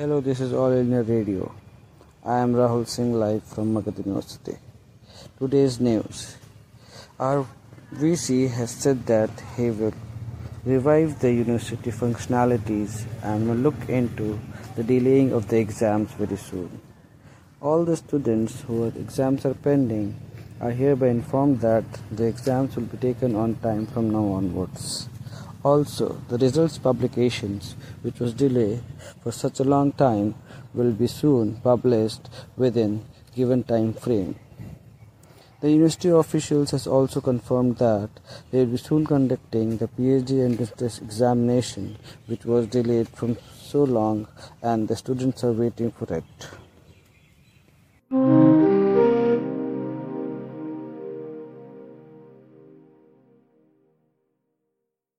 Hello, this is All India Radio. I am Rahul Singh live from Magadha University. Today's news. Our VC has said that he will revive the university functionalities and will look into the delaying of the exams very soon. All the students whose exams are pending are hereby informed that the exams will be taken on time from now onwards. Also, the results publications, which was delayed for such a long time, will be soon published within given time frame. The university officials has also confirmed that they will be soon conducting the PhD entrance examination, which was delayed from so long, and the students are waiting for it.